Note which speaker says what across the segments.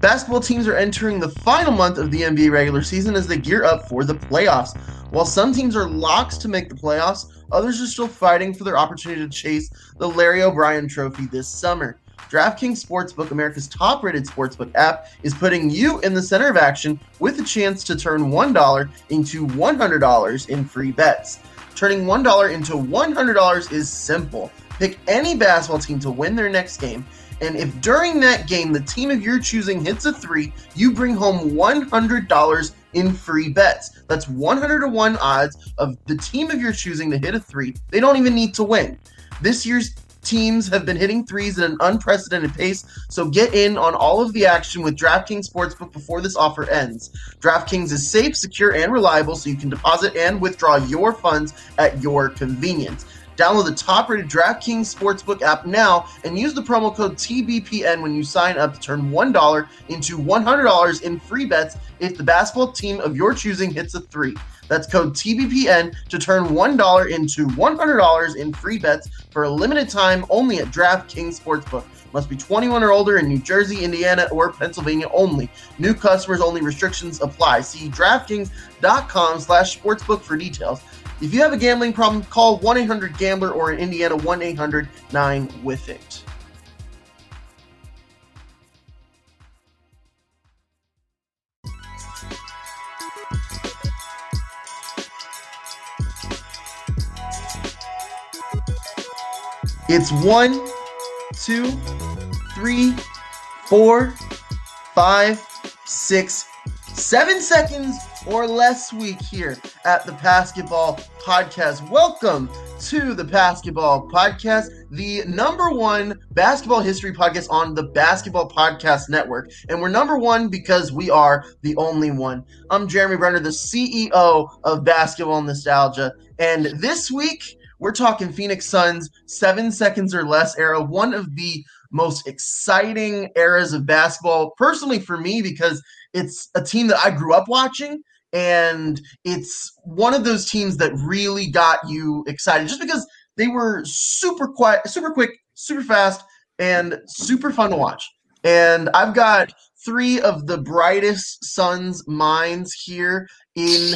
Speaker 1: Basketball teams are entering the final month of the NBA regular season as they gear up for the playoffs. While some teams are locks to make the playoffs, others are still fighting for their opportunity to chase the Larry O'Brien trophy this summer. DraftKings Sportsbook, America's top rated sportsbook app, is putting you in the center of action with a chance to turn $1 into $100 in free bets. Turning $1 into $100 is simple. Pick any basketball team to win their next game and if during that game the team of your choosing hits a three, you bring home $100 in free bets. That's 100 to 1 odds of the team of your choosing to hit a three. They don't even need to win. This year's teams have been hitting threes at an unprecedented pace, so get in on all of the action with DraftKings Sportsbook before this offer ends. DraftKings is safe, secure, and reliable, so you can deposit and withdraw your funds at your convenience. Download the top rated DraftKings Sportsbook app now and use the promo code TBPN when you sign up to turn $1 into $100 in free bets if the basketball team of your choosing hits a three. That's code TBPN to turn $1 into $100 in free bets for a limited time only at DraftKings Sportsbook. Must be 21 or older in New Jersey, Indiana, or Pennsylvania only. New customers only restrictions apply. See DraftKings.com slash sportsbook for details. If you have a gambling problem, call 1 800 Gambler or in Indiana 1 800 9 with it. It's one, two, three, four, five, six, seven seconds or less week here at the Pastketball Podcast. Welcome to the Pastketball Podcast, the number one basketball history podcast on the Basketball Podcast Network. And we're number one because we are the only one. I'm Jeremy Brener, the CEO of Basketball Nostalgia. And this week, we're talking Phoenix Suns seven seconds or less era, one of the most exciting eras of basketball, personally for me, because it's a team that I grew up watching and it's one of those teams that really got you excited just because they were super quiet, super quick, super fast, and super fun to watch. And I've got three of the brightest Suns minds here in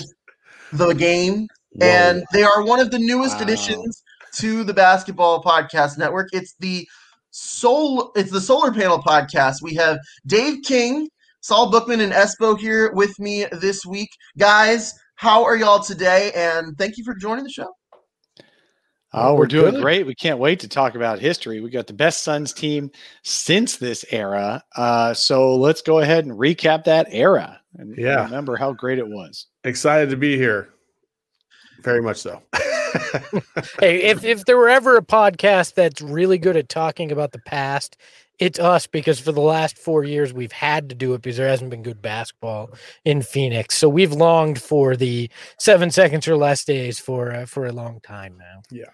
Speaker 1: the game, Whoa. and they are one of the newest wow. additions to the Basketball Podcast Network. It's the Soul. It's the Solar Panel Podcast. We have Dave King Saul Bookman and Espo here with me this week. Guys, how are y'all today? And thank you for joining the show.
Speaker 2: Oh, we're, we're doing good. great. We can't wait to talk about history. We got the best Suns team since this era. Uh, so let's go ahead and recap that era and yeah. remember how great it was.
Speaker 3: Excited to be here. Very much so.
Speaker 4: hey, if, if there were ever a podcast that's really good at talking about the past it's us because for the last four years we've had to do it because there hasn't been good basketball in Phoenix. So we've longed for the seven seconds or less days for uh, for a long time now.
Speaker 3: Yeah.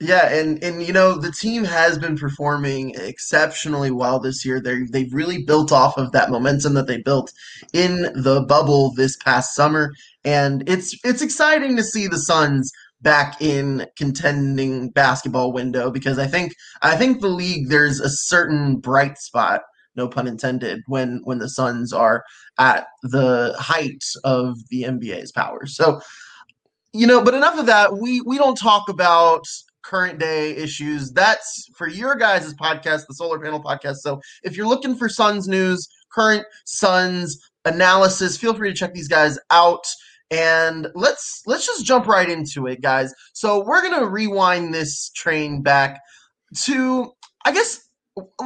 Speaker 1: Yeah, and and you know the team has been performing exceptionally well this year. They they've really built off of that momentum that they built in the bubble this past summer, and it's it's exciting to see the Suns back in contending basketball window because I think I think the league there's a certain bright spot, no pun intended, when when the Suns are at the height of the NBA's powers. So, you know, but enough of that. We we don't talk about current day issues. That's for your guys' podcast, the Solar Panel Podcast. So if you're looking for Suns news, current Suns analysis, feel free to check these guys out and let's let's just jump right into it guys. So we're gonna rewind this train back to i guess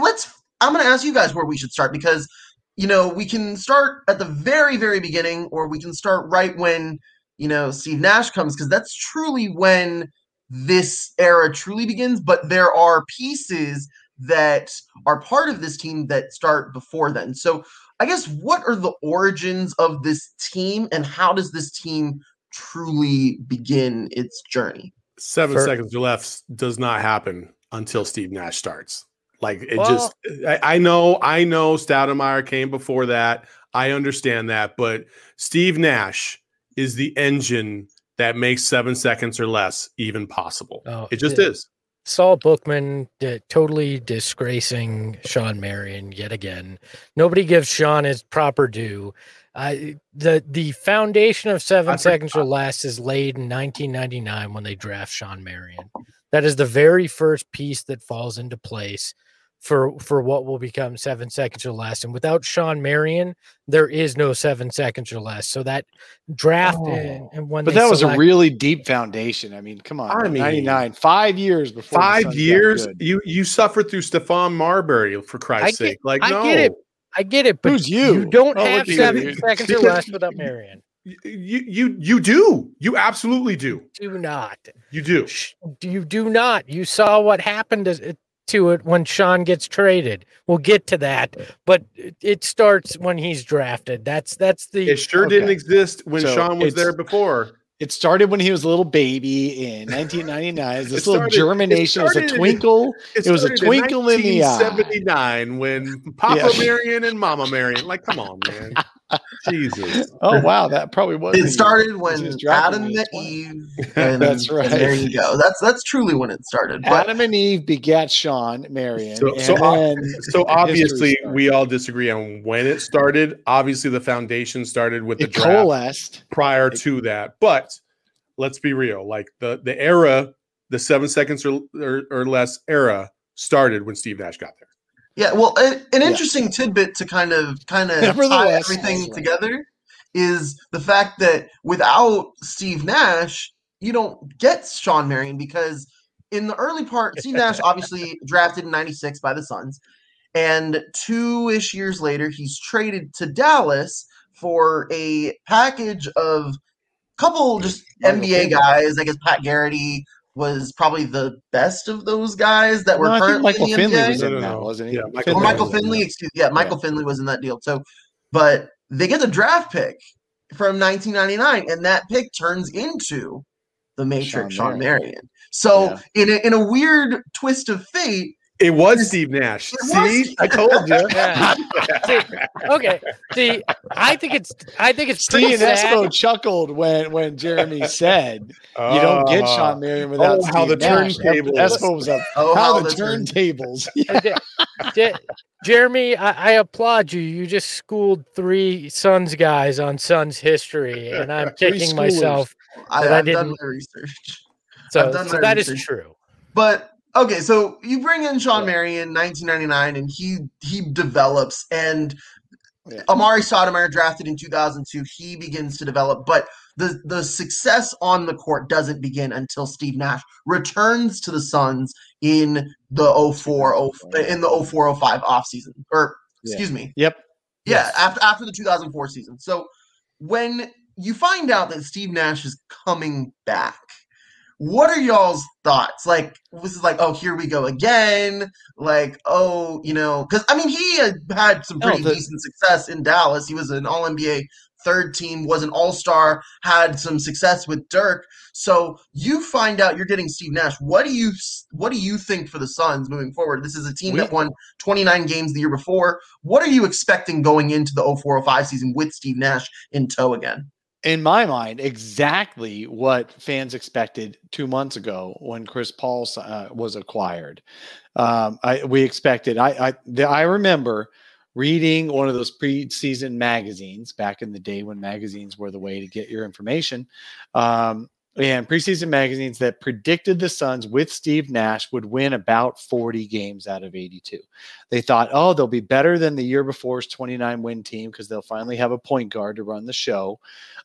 Speaker 1: let's i'm gonna ask you guys where we should start because you know we can start at the very very beginning or we can start right when you know steve nash comes because that's truly when this era truly begins. But there are pieces that are part of this team that start before then. So I guess what are the origins of this team and how does this team truly begin its journey?
Speaker 3: Seven For, seconds or left does not happen until Steve Nash starts. Like it well, just, I, I, know, I know Stoudemire came before that. I understand that, but Steve Nash is the engine that makes seven seconds or less even possible. Oh, it just it, is.
Speaker 4: Saul Bookman totally disgracing Shawn Marion yet again. Nobody gives Shawn his proper due. Uh, the the foundation of seven seconds or less is laid in 1999 when they draft Shawn Marion. That is the very first piece that falls into place for for what will become seven seconds or less. And without Shawn Marion, there is no seven seconds or less. So that draft oh. and, and, when
Speaker 2: but that was a really deep foundation. I mean, come on, I mean, 99, five years before
Speaker 3: five years. You you suffered through Stephon Marbury for Christ's get, sake. Like,
Speaker 4: I
Speaker 3: no.
Speaker 4: get it. I get it, but Who's you? you don't oh, have seven you. seconds or less without Marion.
Speaker 3: You you you do. You absolutely do.
Speaker 4: Do not.
Speaker 3: You do.
Speaker 4: You do not. You saw what happened to it when Shawn gets traded. We'll get to that, but it starts when he's drafted. That's that's the.
Speaker 3: It sure okay. didn't exist when so Shawn was there before.
Speaker 2: It started when he was a little baby in 1999. This little germination. It, was a twinkle. It, it was a twinkle in, in the eye.
Speaker 3: 79 when Papa yeah. Marion and Mama Marion. Like, come on, man. Jesus.
Speaker 2: Oh wow, that probably was.
Speaker 1: It started when Adam and Eve. And, that's right. And there you go. That's that's truly when it started.
Speaker 2: But, Adam and Eve begat Shawn Marion.
Speaker 3: So, so, so obviously we all disagree on when it started. Obviously, the foundation started with the it draft coalesced. prior to that. But let's be real. Like the the era, the seven seconds or, or, or less era started when Steve Nash got there.
Speaker 1: Yeah, well, a, an yeah. interesting tidbit to kind of kind of tie everything right. together is the fact that without Steve Nash, you don't get Shawn Marion because in the early part, Steve Nash obviously drafted in '96 by the Suns, and two ish years later, he's traded to Dallas for a package of couple just NBA guys. I guess Pat Garrity, was probably the best of those guys that were no, currently Michael in the
Speaker 2: Finley
Speaker 1: NBA.
Speaker 2: was in that, wasn't he?
Speaker 1: Yeah, Michael, Finley, Michael Finley, excuse yeah, Michael yeah. Finley was in that deal. So, but they get the draft pick from 1999, and that pick turns into the Matrix Shawn Marion. Marion. So, yeah. in a, in a weird twist of fate,
Speaker 3: it was Steve Nash. See, I told you. Yeah.
Speaker 4: See, okay. See, I think it's I think it's
Speaker 2: Steve and Espo chuckled when when Jeremy said you don't get uh, Shawn Marion without oh, how the turntables. Espo was up. Oh, how, how the, the turntables.
Speaker 4: Yeah. Jeremy, I, I, applaud you. You just schooled three Suns guys on Suns history, and I'm kicking myself.
Speaker 1: I, have done my research.
Speaker 4: So, so that research. is true.
Speaker 1: But okay, so you bring in Shawn Marion, 1999, and he he develops, and yeah. Amar'e Stoudemire drafted in 2002. He begins to develop, but the the success on the court doesn't begin until Steve Nash returns to the Suns in the 04 in the 04 05 offseason or excuse me.
Speaker 2: Yep.
Speaker 1: Yeah, yes. after after the 2004 season. So when you find out that Steve Nash is coming back, what are y'all's thoughts? Like, this is like, oh, here we go again. Like, oh, you know, because I mean, he had had some pretty the- decent success in Dallas. He was an All NBA third team, was an All Star, had some success with Dirk. So you find out you're getting Steve Nash. What do you what do you think for the Suns moving forward? This is a team we- that won 29 games the year before. What are you expecting going into the 0405 season with Steve Nash in tow again?
Speaker 2: In my mind, exactly what fans expected two months ago when Chris Paul uh, was acquired. Um, I, we expected. I I, the, I remember reading one of those preseason magazines back in the day when magazines were the way to get your information. Um, and preseason magazines that predicted the Suns with Steve Nash would win about 40 games out of 82. They thought, oh, they'll be better than the year before's 29 win team because they'll finally have a point guard to run the show.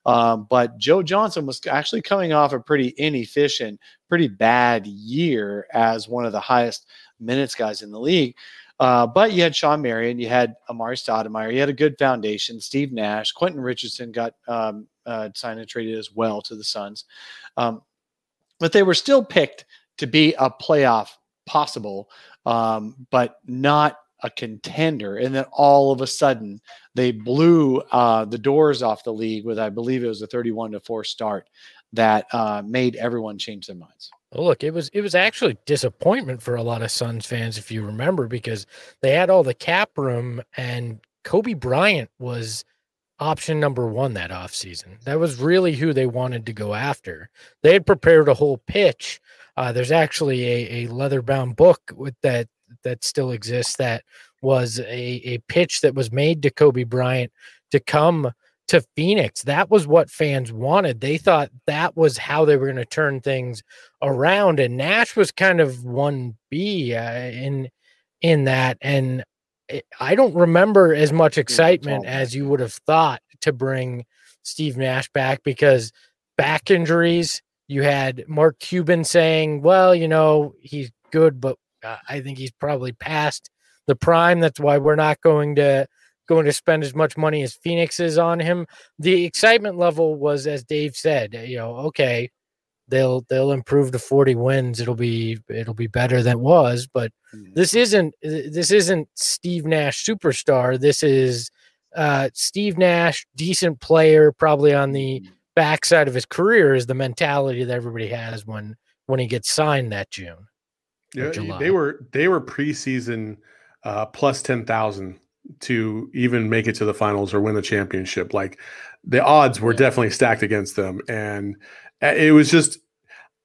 Speaker 2: Um, but Joe Johnson was actually coming off a pretty inefficient, pretty bad year as one of the highest minutes guys in the league. Uh, but you had Sean Marion, you had Amar'e Stoudemire, you had a good foundation. Steve Nash, Quentin Richardson got um, uh, signed and traded as well to the Suns. Um, but they were still picked to be a playoff possible, um, but not a contender. And then all of a sudden, they blew uh, the doors off the league with, I believe it was a 31 to 4 start that uh, made everyone change their minds.
Speaker 4: Look, it was it was actually disappointment for a lot of Suns fans, if you remember, because they had all the cap room and Kobe Bryant was option number one that offseason. That was really who they wanted to go after. They had prepared a whole pitch Uh, there's actually a, a leather bound book with that that still exists that was a, a pitch that was made to Kobe Bryant to come to Phoenix. That was what fans wanted. They thought that was how they were going to turn things around. And Nash was kind of one B uh, in in that. And I don't remember as much excitement as you would have thought to bring Steve Nash back because back injuries. You had Mark Cuban saying, "Well, you know, he's good, but uh, I think he's probably past the prime. That's why we're not going to." going to spend as much money as Phoenix is on him. The excitement level was, as Dave said, you know, okay, they'll they'll improve to 40 wins. It'll be it'll be better than it was, but mm-hmm. this isn't this isn't Steve Nash superstar. This is uh, Steve Nash, decent player, probably on the mm-hmm. backside of his career is the mentality that everybody has when when he gets signed that June.
Speaker 3: Yeah, they were they were preseason uh, plus ten thousand to even make it to the finals or win the championship. Like the odds were yeah. definitely stacked against them, and it was just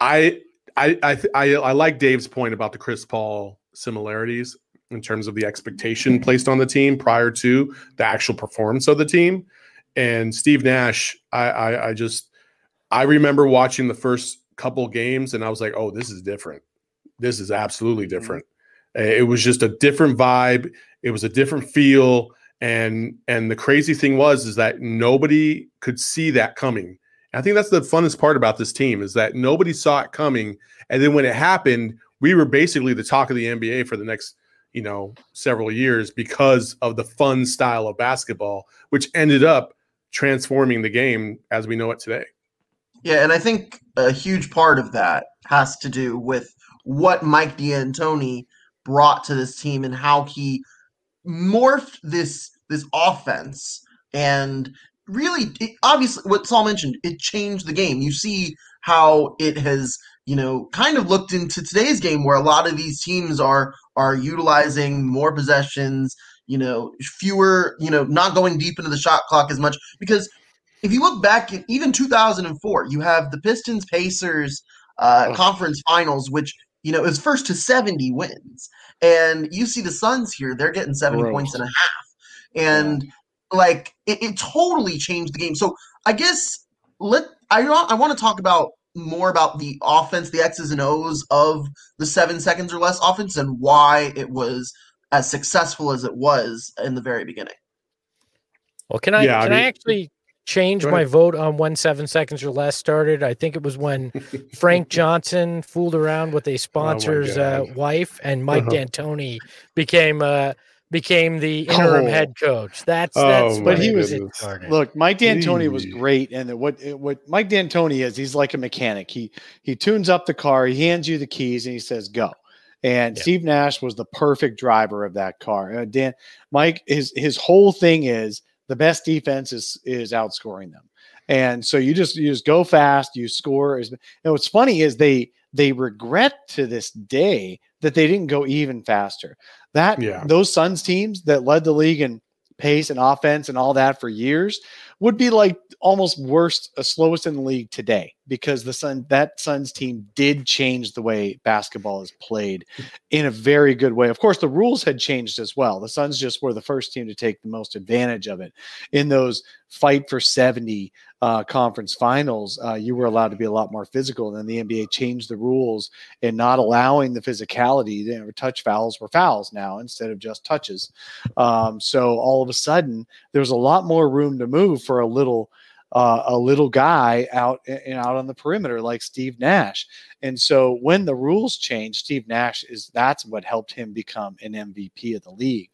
Speaker 3: I I I I, I like Dave's point about the Chris Paul similarities in terms of the expectation placed on the team prior to the actual performance of the team. And Steve Nash, I, I, I just I remember watching the first couple games and I was like, oh, this is different. This is absolutely mm-hmm. different. It was just a different vibe. It was a different feel. And and the crazy thing was is that nobody could see that coming. I think that's the funnest part about this team is that nobody saw it coming. And then when it happened, we were basically the talk of the NBA for the next, you know, several years because of the fun style of basketball, which ended up transforming the game as we know it today.
Speaker 1: Yeah, and I think a huge part of that has to do with what Mike D'Antoni brought to this team and how he morphed this this offense and really it, obviously what Saul mentioned it changed the game. You see how it has you know kind of looked into today's game where a lot of these teams are are utilizing more possessions, you know, fewer, you know, not going deep into the shot clock as much because if you look back in even 2004, you have the Pistons Pacers uh, oh. conference finals, which you know, is first to 70 wins. And you see the Suns here, they're getting 70 Gross. points and a half. And. Like it, it, totally changed the game. So I guess let I I want to talk about more about the offense, the X's and O's of the seven seconds or less offense and why it was as successful as it was in the very beginning.
Speaker 4: Well, can I yeah, can I, mean, I actually change my vote on when seven seconds or less started. I think it was when Frank Johnson fooled around with a oh sponsor's oh uh, wife, and Mike uh-huh. D'Antoni became uh, became the interim oh. head coach. That's that's oh,
Speaker 2: but he was look. Mike D'Antoni was great, and what what Mike D'Antoni is, he's like a mechanic. He he tunes up the car, he hands you the keys, and he says go. And yeah. Steve Nash was the perfect driver of that car. Uh, Dan, Mike, his his whole thing is the best defense is is outscoring them. And so you just you just go fast, you score. And what's funny is they they regret to this day that they didn't go even faster. That yeah. those Suns teams that led the league in pace and offense and all that for years would be like almost worst, uh, slowest in the league today because the Sun that Suns team did change the way basketball is played in a very good way. Of course, the rules had changed as well. The Suns just were the first team to take the most advantage of it in those fight for 70 uh, conference finals, uh, you were allowed to be a lot more physical. And then the NBA changed the rules and not allowing the physicality. Know, touch fouls were fouls now instead of just touches. Um, so all of a sudden, there was a lot more room to move for a little. Uh, a little guy out and out on the perimeter like Steve Nash. And so when the rules changed, Steve Nash is that's what helped him become an MVP of the league.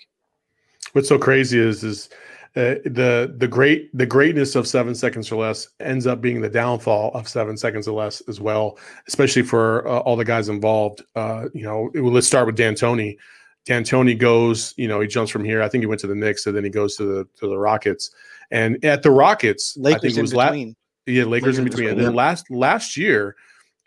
Speaker 3: What's so crazy is is uh, the the great the greatness of seven seconds or less ends up being the downfall of seven seconds or less as well, especially for uh, all the guys involved. Uh, you know, it, let's start with. D'Antoni goes, you know, he jumps from here. I think he went to the Knicks, and then he goes to the to the Rockets. And at the Rockets,
Speaker 2: Lakers I think it was last,
Speaker 3: yeah, Lakers, Lakers in between. And then last last year,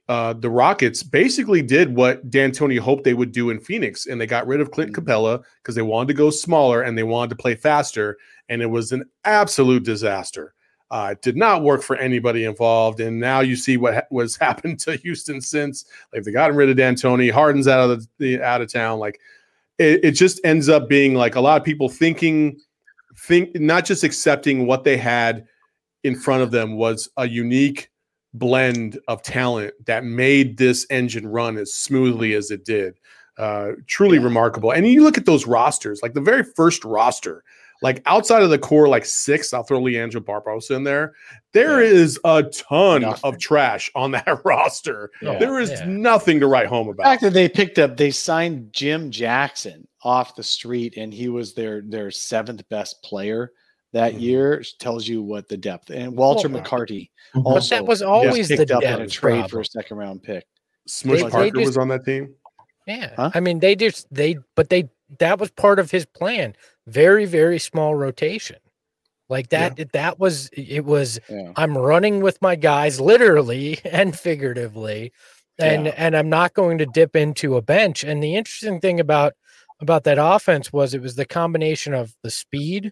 Speaker 3: uh, the Rockets basically did what D'Antoni hoped they would do in Phoenix, and they got rid of Clint mm-hmm. Capela because they wanted to go smaller and they wanted to play faster, and it was an absolute disaster. Uh, it did not work for anybody involved, and now you see what ha- was happened to Houston since. Like they gotten rid of D'Antoni, Harden's out of the, the out of town. Like it, it just ends up being like a lot of people thinking, think not just accepting what they had in front of them was a unique blend of talent that made this engine run as smoothly as it did. Uh, truly yeah. remarkable. And you look at those rosters, like the very first roster, like outside of the core, like six, I'll throw Leandro Barbosa in there. There yeah. is a ton nothing. of trash on that roster. Yeah. There is yeah. nothing to write home about.
Speaker 2: The fact that they picked up, they signed Jim Jackson off the street, and he was their their seventh best player that mm-hmm. year. Tells you what the depth. And Walter oh, McCarty,
Speaker 4: also, but that was always the
Speaker 2: depth in a trade problem. for a second round pick.
Speaker 3: Smush Parker just, was on that team.
Speaker 4: Yeah, huh? I mean they just they, but they that was part of his plan very very small rotation like that yeah. that was it was yeah. i'm running with my guys literally and figuratively and yeah. and i'm not going to dip into a bench and the interesting thing about about that offense was it was the combination of the speed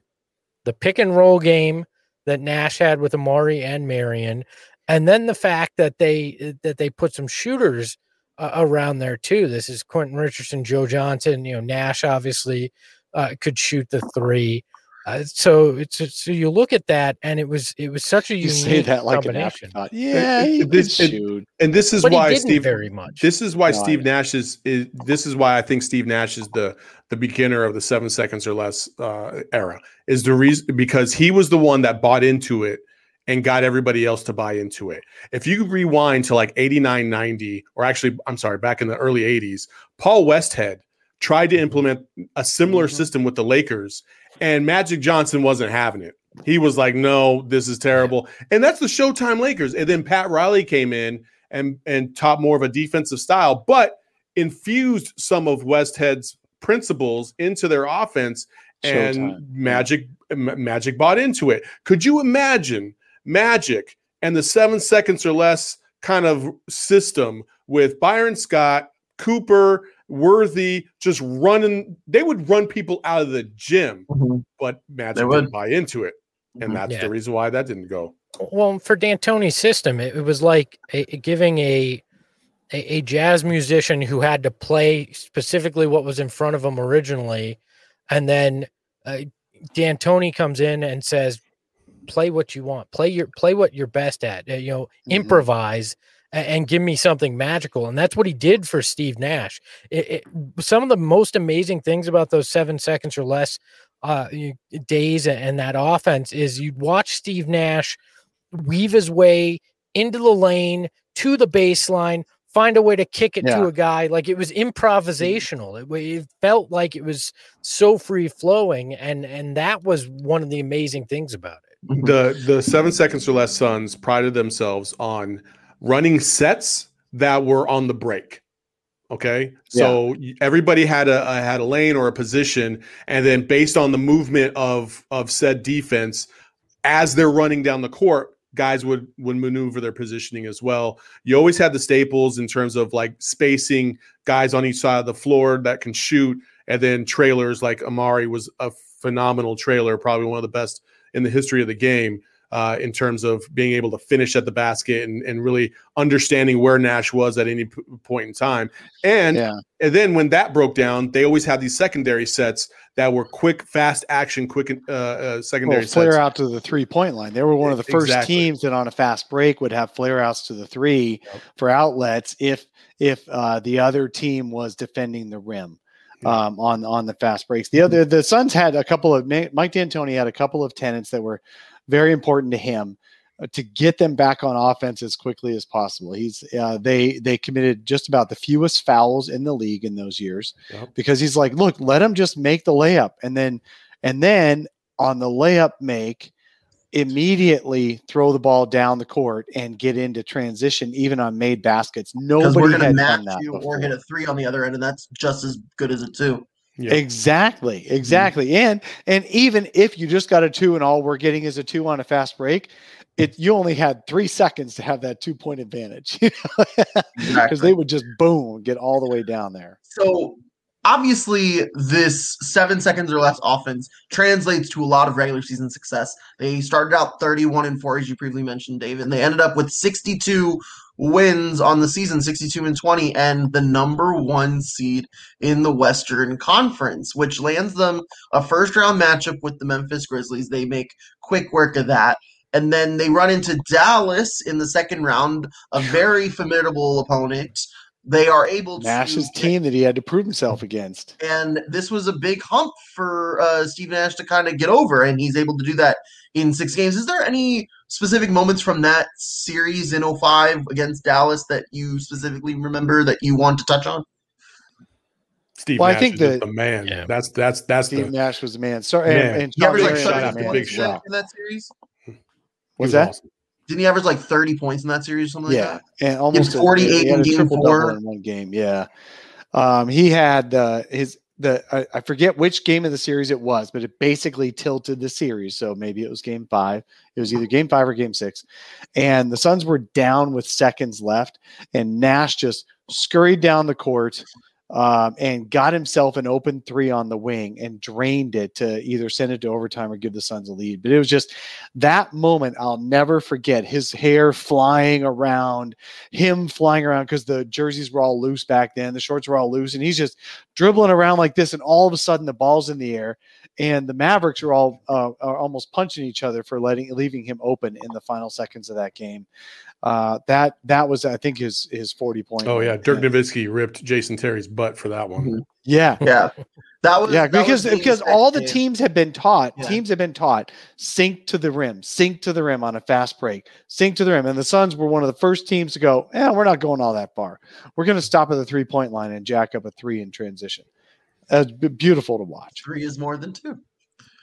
Speaker 4: the pick and roll game that nash had with amar'e and marion and then the fact that they that they put some shooters uh, around there too this is quentin richardson joe johnson you know nash obviously uh, could shoot the three. Uh, so it's so you look at that, and it was it was such a you unique say that like combination.
Speaker 2: An yeah,
Speaker 3: it, this, and, and, this is
Speaker 4: but
Speaker 3: why Steve
Speaker 4: very much.
Speaker 3: This is why no, Steve Nash is, is, This is why I think Steve Nash is the the beginner of the seven seconds or less uh, era. Is the reason because he was the one that bought into it and got everybody else to buy into it. If you rewind to like 89, 90, or actually, I'm sorry, back in the early 80s, Paul Westhead tried to implement a similar mm-hmm. system with the Lakers, and Magic Johnson wasn't having it. He was like, "No, this is terrible," and that's the Showtime Lakers. And then Pat Riley came in and and taught more of a defensive style, but infused some of Westhead's principles into their offense, and Showtime. Magic Magic bought into it. Could you imagine Magic and the seven seconds or less kind of system with Byron Scott, Cooper, Worthy, just running. They would run people out of the gym, mm-hmm. but Magic didn't buy into it, and mm-hmm. that's yeah. the reason why that didn't go.
Speaker 4: Well, for D'Antoni's system, it, it was like a, giving a, a, a jazz musician who had to play specifically what was in front of him originally, and then uh, D'Antoni comes in and says, "Play what you want. Play your play what you're best at. Uh, you know, mm-hmm. improvise." And give me something magical. And that's what he did for Steve Nash. It, it, some of the most amazing things about those seven seconds or less uh, days and that offense is you'd watch Steve Nash weave his way into the lane to the baseline, find a way to kick it yeah. to a guy. Like it was improvisational. It, it felt like it was so free flowing, and and that was one of the amazing things about it.
Speaker 3: The the seven seconds or less Suns prided themselves on running sets that were on the break. Okay, so yeah. everybody had a, a, had a lane or a position, and then based on the movement of of said defense, as they're running down the court, guys would would maneuver their positioning as well. You always had the staples in terms of like spacing guys on each side of the floor that can shoot, and then trailers like Amar'e was a phenomenal trailer, probably one of the best in the history of the game uh, in terms of being able to finish at the basket and, and really understanding where Nash was at any p- point in time. And, yeah. and then when that broke down, they always had these secondary sets that were quick, fast action, quick uh, uh, secondary well,
Speaker 2: flare
Speaker 3: sets.
Speaker 2: out to the three point line. They were one of the first exactly. teams that on a fast break would have flare outs to the three yep. for outlets if if uh, the other team was defending the rim um, on on the fast breaks. The other the Suns had a couple of Mike D'Antoni had a couple of tenants that were very important to him uh, to get them back on offense as quickly as possible. He's uh, they they committed just about the fewest fouls in the league in those years yep. because he's like, look, let them just make the layup and then and then on the layup make immediately throw the ball down the court and get into transition even on made baskets. Nobody we're gonna match you
Speaker 1: before. or hit a three on the other end, and that's just as good as a two.
Speaker 2: Yep. Exactly, exactly. Mm-hmm. And and even if you just got a two and all we're getting is a two on a fast break, it you only had three seconds to have that two point advantage because exactly. they would just boom get all the way down there.
Speaker 1: So obviously this seven seconds or less offense translates to a lot of regular season success. They started out 31 and 4, as you previously mentioned, David, and they ended up with 62 wins on the season, 62 and 20, and the number one seed in the Western Conference, which lands them a first round matchup with the Memphis Grizzlies. They make quick work of that. And then they run into Dallas in the second round, a very formidable opponent they are able
Speaker 2: Nash's to team that he had to prove himself against.
Speaker 1: And this was a big hump for uh, Steve Nash to kind of get over, and he's able to do that in six games. Is there any specific moments from that series in 05 against Dallas that you specifically remember that you want to touch on?
Speaker 3: Steve well, Nash I think the, the man. Yeah. That's that's that's
Speaker 2: Steve
Speaker 3: the,
Speaker 2: Nash was the man. Sorry, man. and, and
Speaker 1: he averaged like shut out the big shot in that series.
Speaker 2: What's that?
Speaker 1: Awesome. Didn't he average like 30 points in that series or something
Speaker 2: yeah,
Speaker 1: like
Speaker 2: that? Yeah, and almost
Speaker 1: 48 a, in game four.
Speaker 2: In one game, yeah. Um, he had uh, his the I, I, forget which game of the series it was, but it basically tilted the series. So maybe it was game five. It was either game five or game six. And the Suns were down with seconds left, and Nash just scurried down the court um, and got himself an open three on the wing and drained it to either send it to overtime or give the Suns a lead. But it was just that moment I'll never forget. His hair flying around, him flying around because the jerseys were all loose back then, the shorts were all loose, and he's just dribbling around like this. And all of a sudden, the ball's in the air, and the Mavericks are all uh, are almost punching each other for letting leaving him open in the final seconds of that game uh, that that was I think his his forty point.
Speaker 3: Oh yeah, Dirk Nowitzki ripped Jason Terry's butt for that one. Mm-hmm.
Speaker 2: Yeah,
Speaker 1: yeah,
Speaker 2: that was yeah that because was because all the teams have been taught yeah. teams have been taught sink to the rim, sink to the rim on a fast break, sink to the rim, and the Suns were one of the first teams to go. Yeah, we're not going all that far. We're going to stop at the three point line and jack up a three in transition. That's beautiful to watch.
Speaker 1: Three is more than two.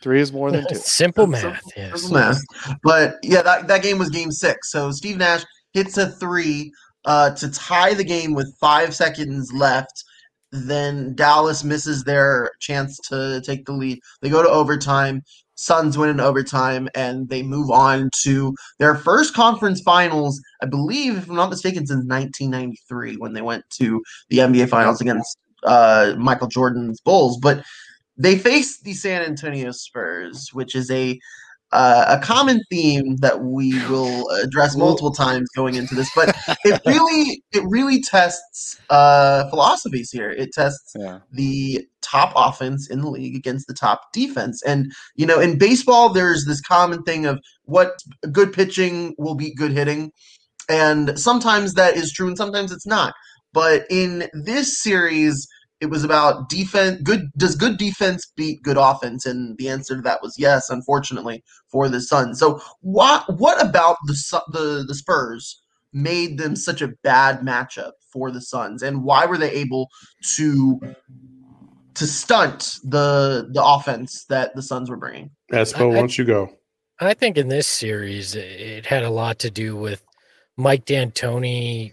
Speaker 2: Three is more than two.
Speaker 4: Simple math. Simple, yes.
Speaker 1: Simple math. But yeah, that, that game was game six. So Steve Nash hits a three uh, to tie the game with five seconds left. Then Dallas misses their chance to take the lead. They go to overtime. Suns win in overtime, and they move on to their first conference finals, I believe, if I'm not mistaken, since 1993 when they went to the NBA Finals against uh, Michael Jordan's Bulls. But they face the San Antonio Spurs, which is a uh, a common theme that we will address multiple times going into this, but it really it really tests uh, philosophies here. It tests yeah. the top offense in the league against the top defense, and you know in baseball there's this common thing of what good pitching will beat good hitting, and sometimes that is true and sometimes it's not. But in this series, it was about defense good does good defense beat good offense and the answer to that was yes unfortunately for the Suns. So what what about the the the Spurs made them such a bad matchup for the Suns and why were they able to to stunt the the offense that the Suns were bringing?
Speaker 3: Espo, why don't you go?
Speaker 4: I think in this series it had a lot to do with Mike D'Antoni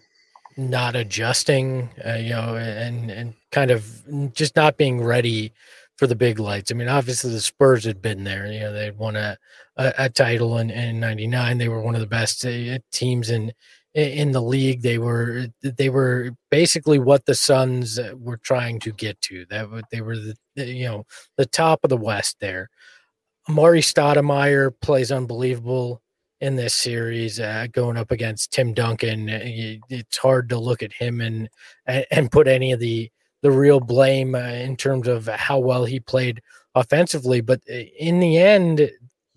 Speaker 4: not adjusting, uh, you know, and and kind of just not being ready for the big lights. I mean, obviously the Spurs had been there. You know, they'd won a, a, a title in, in '99. They were one of the best uh, teams in in the league. They were they were basically what the Suns were trying to get to. That they were the you know the top of the West there. Amar'e Stoudemire plays unbelievable in this series, uh, going up against Tim Duncan. Uh, it's hard to look at him and and put any of the the real blame uh, in terms of how well he played offensively. But uh, in the end,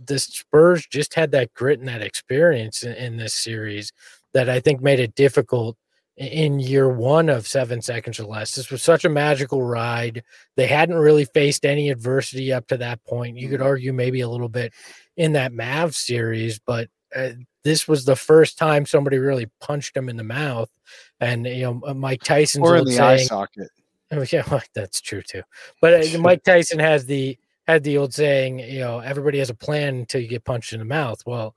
Speaker 4: the Spurs just had that grit and that experience in, in this series that I think made it difficult in year one of seven seconds or less. This was such a magical ride. They hadn't really faced any adversity up to that point. You could mm-hmm. argue maybe a little bit in that Mavs series, but uh, this was the first time somebody really punched him in the mouth. And you know, uh, Mike Tyson's
Speaker 2: or in the saying, eye socket.
Speaker 4: Oh, yeah, well, that's true too. But uh, Mike Tyson has the had the old saying, you know, everybody has a plan until you get punched in the mouth. Well,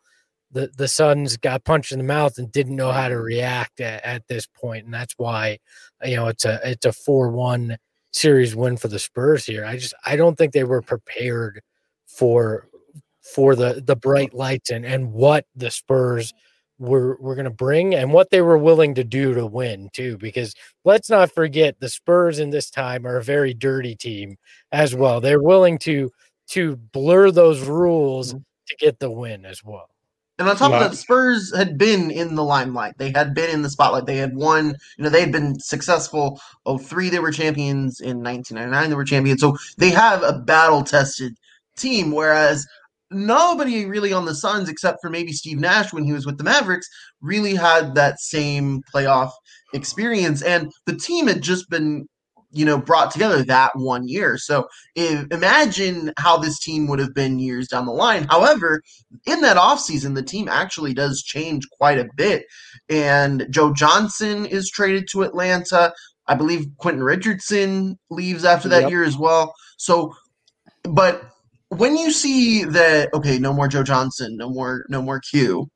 Speaker 4: the the Suns got punched in the mouth and didn't know how to mm-hmm. react at, at this point, and that's why you know it's a it's a four one series win for the Spurs here. I just I don't think they were prepared for for the the bright lights and and what the Spurs were were going to bring and what they were willing to do to win too because let's not forget the Spurs in this time are a very dirty team as well. They're willing to to blur those rules mm-hmm. to get the win as well.
Speaker 1: And on top of that, Spurs had been in the limelight. They had been in the spotlight. They had won, you know, they had been successful. Oh, three, they were champions. In 1999, they were champions. So they have a battle tested team. Whereas nobody really on the Suns, except for maybe Steve Nash when he was with the Mavericks, really had that same playoff experience. And the team had just been you know brought together that one year. So if, imagine how this team would have been years down the line. However in that offseason the team actually does change quite a bit. And joe johnson is traded to atlanta. I believe quentin richardson leaves after that yep. year as well. So but when you see that okay no more joe johnson no more no more q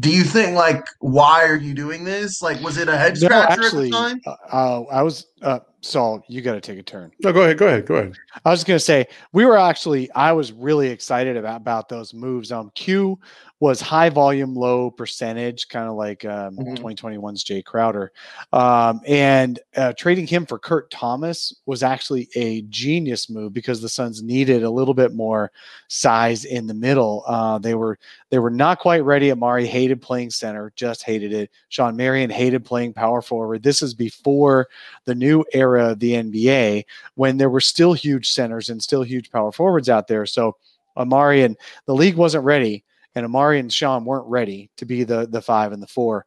Speaker 1: do you think like why are you doing this like was it a head scratcher no, actually, at the time
Speaker 2: uh, i was uh, Saul, you got to take a turn.
Speaker 3: No, go ahead. Go ahead. Go ahead.
Speaker 2: I was going to say we were actually. I was really excited about about those moves. Um, Q was high volume, low percentage, kind of like um, mm-hmm. 2021's Jae Crowder. Um, and uh, trading him for Kurt Thomas was actually a genius move because the Suns needed a little bit more size in the middle. Uh, they were they were not quite ready. Amar'e hated playing center, just hated it. Shawn Marion hated playing power forward. This is before the new era of the NBA when there were still huge centers and still huge power forwards out there. So Amar'e and the league wasn't ready and Amar'e and Shawn weren't ready to be the the five and the four.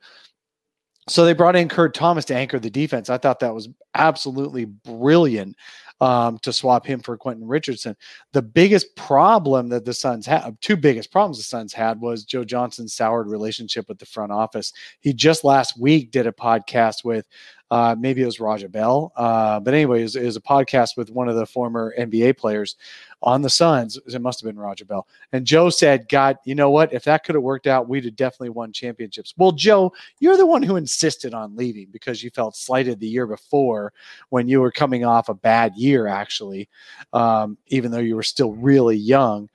Speaker 2: So they brought in Kurt Thomas to anchor the defense. I thought that was absolutely brilliant um, to swap him for Quentin Richardson. The biggest problem that the Suns had, two biggest problems the Suns had, was Joe Johnson's soured relationship with the front office. He just last week did a podcast with uh, maybe it was Raja Bell. Uh, but anyway, it was, it was, a podcast with one of the former NBA players on the Suns. It must have been Raja Bell. And Joe said, God, you know what? If that could have worked out, we'd have definitely won championships. Well, Joe, you're the one who insisted on leaving because you felt slighted the year before when you were coming off a bad year, actually, um, even though you were still really young.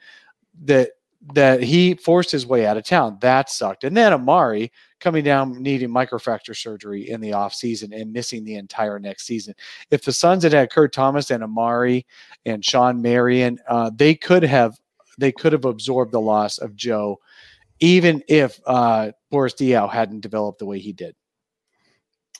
Speaker 2: That that he forced his way out of town. That sucked. And then Amar'e coming down needing microfracture surgery in the offseason and missing the entire next season. If the Suns had had Kurt Thomas and Amar'e and Shawn Marion, uh, they could have they could have absorbed the loss of Joe, even if uh, Boris Diaw hadn't developed the way he did.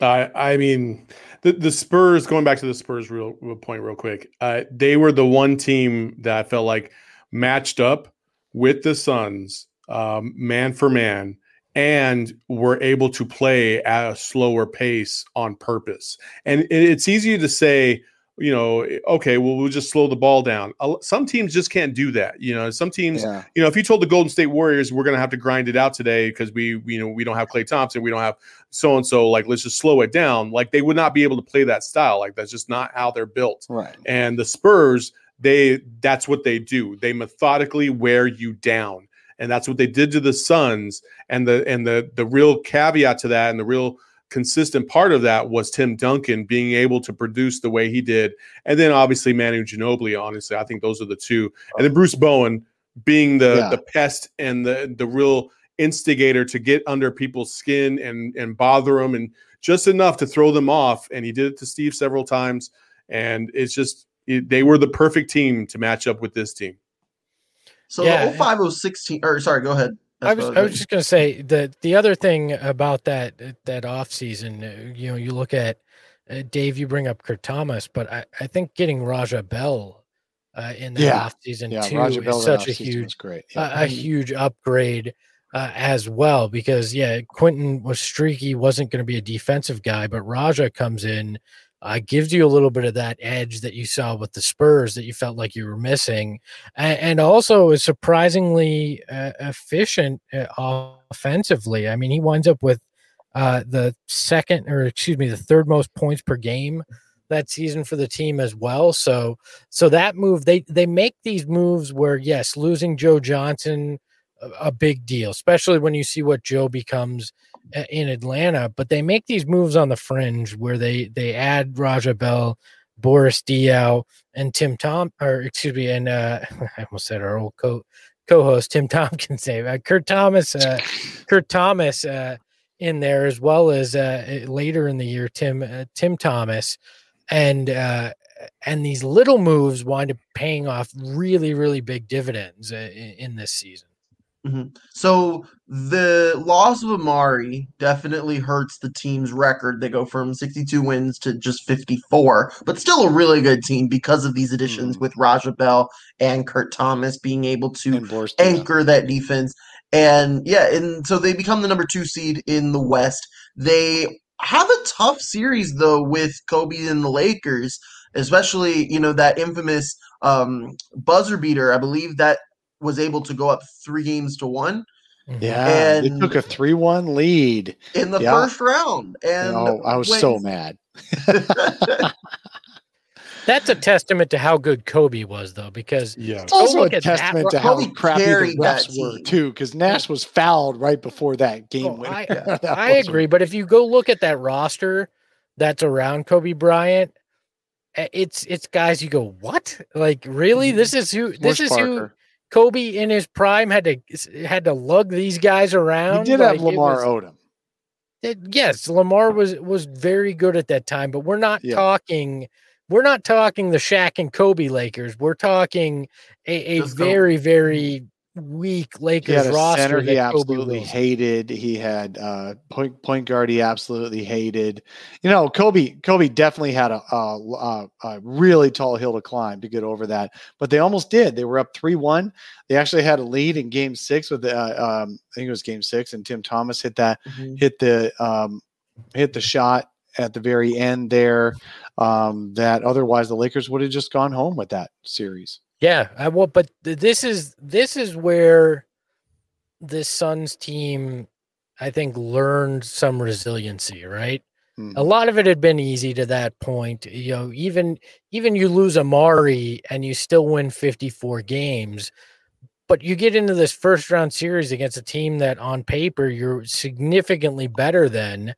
Speaker 3: Uh, I mean, the, the Spurs, going back to the Spurs real, real point real quick, uh, they were the one team that felt like matched up with the Suns, um, man for man, and were able to play at a slower pace on purpose. And it's easy to say, you know, okay, well, we'll just slow the ball down. Some teams just can't do that. You know, some teams, yeah. you know, if you told the Golden State Warriors we're going to have to grind it out today because we, you know, we don't have Klay Thompson, we don't have so and so, like let's just slow it down. Like they would not be able to play that style. Like that's just not how they're built.
Speaker 2: Right.
Speaker 3: And the Spurs, they that's what they do. They methodically wear you down. And that's what they did to the Suns. And the and the the real caveat to that and the real consistent part of that was Tim Duncan being able to produce the way he did. And then obviously Manu Ginobili, honestly, I think those are the two. And then Bruce Bowen being the yeah. the pest and the the real instigator to get under people's skin and and bother them and just enough to throw them off. And he did it to Steve several times. And it's just they were the perfect team to match up with this team.
Speaker 1: So yeah. the 05 or sorry, go ahead.
Speaker 4: I was, I was just going to say the the other thing about that that off season, uh, you know, you look at uh, Dave, you bring up Kurt Thomas, but I, I think getting Raja Bell uh, in the yeah. off season yeah, too Raja is such a huge, great. Yeah. a, a huge upgrade uh, as well because yeah, Quentin was streaky, wasn't going to be a defensive guy, but Raja comes in uh, gives you a little bit of that edge that you saw with the Spurs that you felt like you were missing, and, and also is surprisingly uh, efficient uh, offensively. I mean, he winds up with uh, the second, or excuse me, the third most points per game that season for the team as well. So, so that move they they make these moves where yes, losing Joe Johnson a, a big deal, especially when you see what Joe becomes in Atlanta, but they make these moves on the fringe where they they add Raja Bell, Boris Diaw, and Tim Tom, or excuse me, and uh, I almost said our old co- co-host Tim Tompkins say. Uh, Kurt Thomas, uh, Kurt Thomas uh, in there as well as uh, later in the year Tim uh, Tim Thomas, and uh, and these little moves wind up paying off really really big dividends in, in this season.
Speaker 1: Mm-hmm. So the loss of Amar'e definitely hurts the team's record. They go from 62 wins to just 54, but still a really good team because of these additions mm. with Raja Bell and Kurt Thomas being able to anchor that defense. And yeah, and so they become the number two seed in the West. They have a tough series though with Kobe and the Lakers, especially you know that infamous um, buzzer beater. I believe that was able to go up three games to one.
Speaker 2: Mm-hmm. Yeah, and they took a three-one lead
Speaker 1: in the yeah. first round, and
Speaker 2: oh, I was when... so mad.
Speaker 4: That's a testament to how good Kobe was, though, because
Speaker 2: yeah, it's also a testament that. to how Kobe crappy the refs were too. Because Nash was fouled right before that game.
Speaker 4: Oh, I, I agree, but if you go look at that roster that's around Kobe Bryant, eh, it's it's guys you go, what? Like really? Mm-hmm. This is who? This is Parker. who? Kobe in his prime had to had to lug these guys around.
Speaker 2: He did like have Lamar was, Odom.
Speaker 4: It, yes, Lamar was was very good at that time, but we're not yeah. talking we're not talking the Shaq and Kobe Lakers. We're talking a, a very, very mm-hmm. Weak Lakers
Speaker 2: he
Speaker 4: roster.
Speaker 2: Center he absolutely hated. He had uh, point point guard he absolutely hated. You know, Kobe Kobe definitely had a, a, a, really tall hill to climb to get over that, but they almost did. They were up three one. They actually had a lead in Game Six with the uh, um, I think it was Game Six, and Tim Thomas hit that mm-hmm. hit the um, hit the shot at the very end there. Um, that otherwise the Lakers would have just gone home with that series.
Speaker 4: Yeah, I will. But this is this is where this Suns team, I think, learned some resiliency. Right, mm-hmm. a lot of it had been easy to that point. You know, even even you lose Amar'e and you still win fifty four games. But you get into this first round series against a team that on paper you're significantly better than,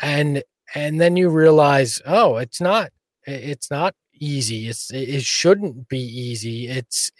Speaker 4: and and then you realize, oh, it's not, it's not easy. It's it shouldn't be easy. It's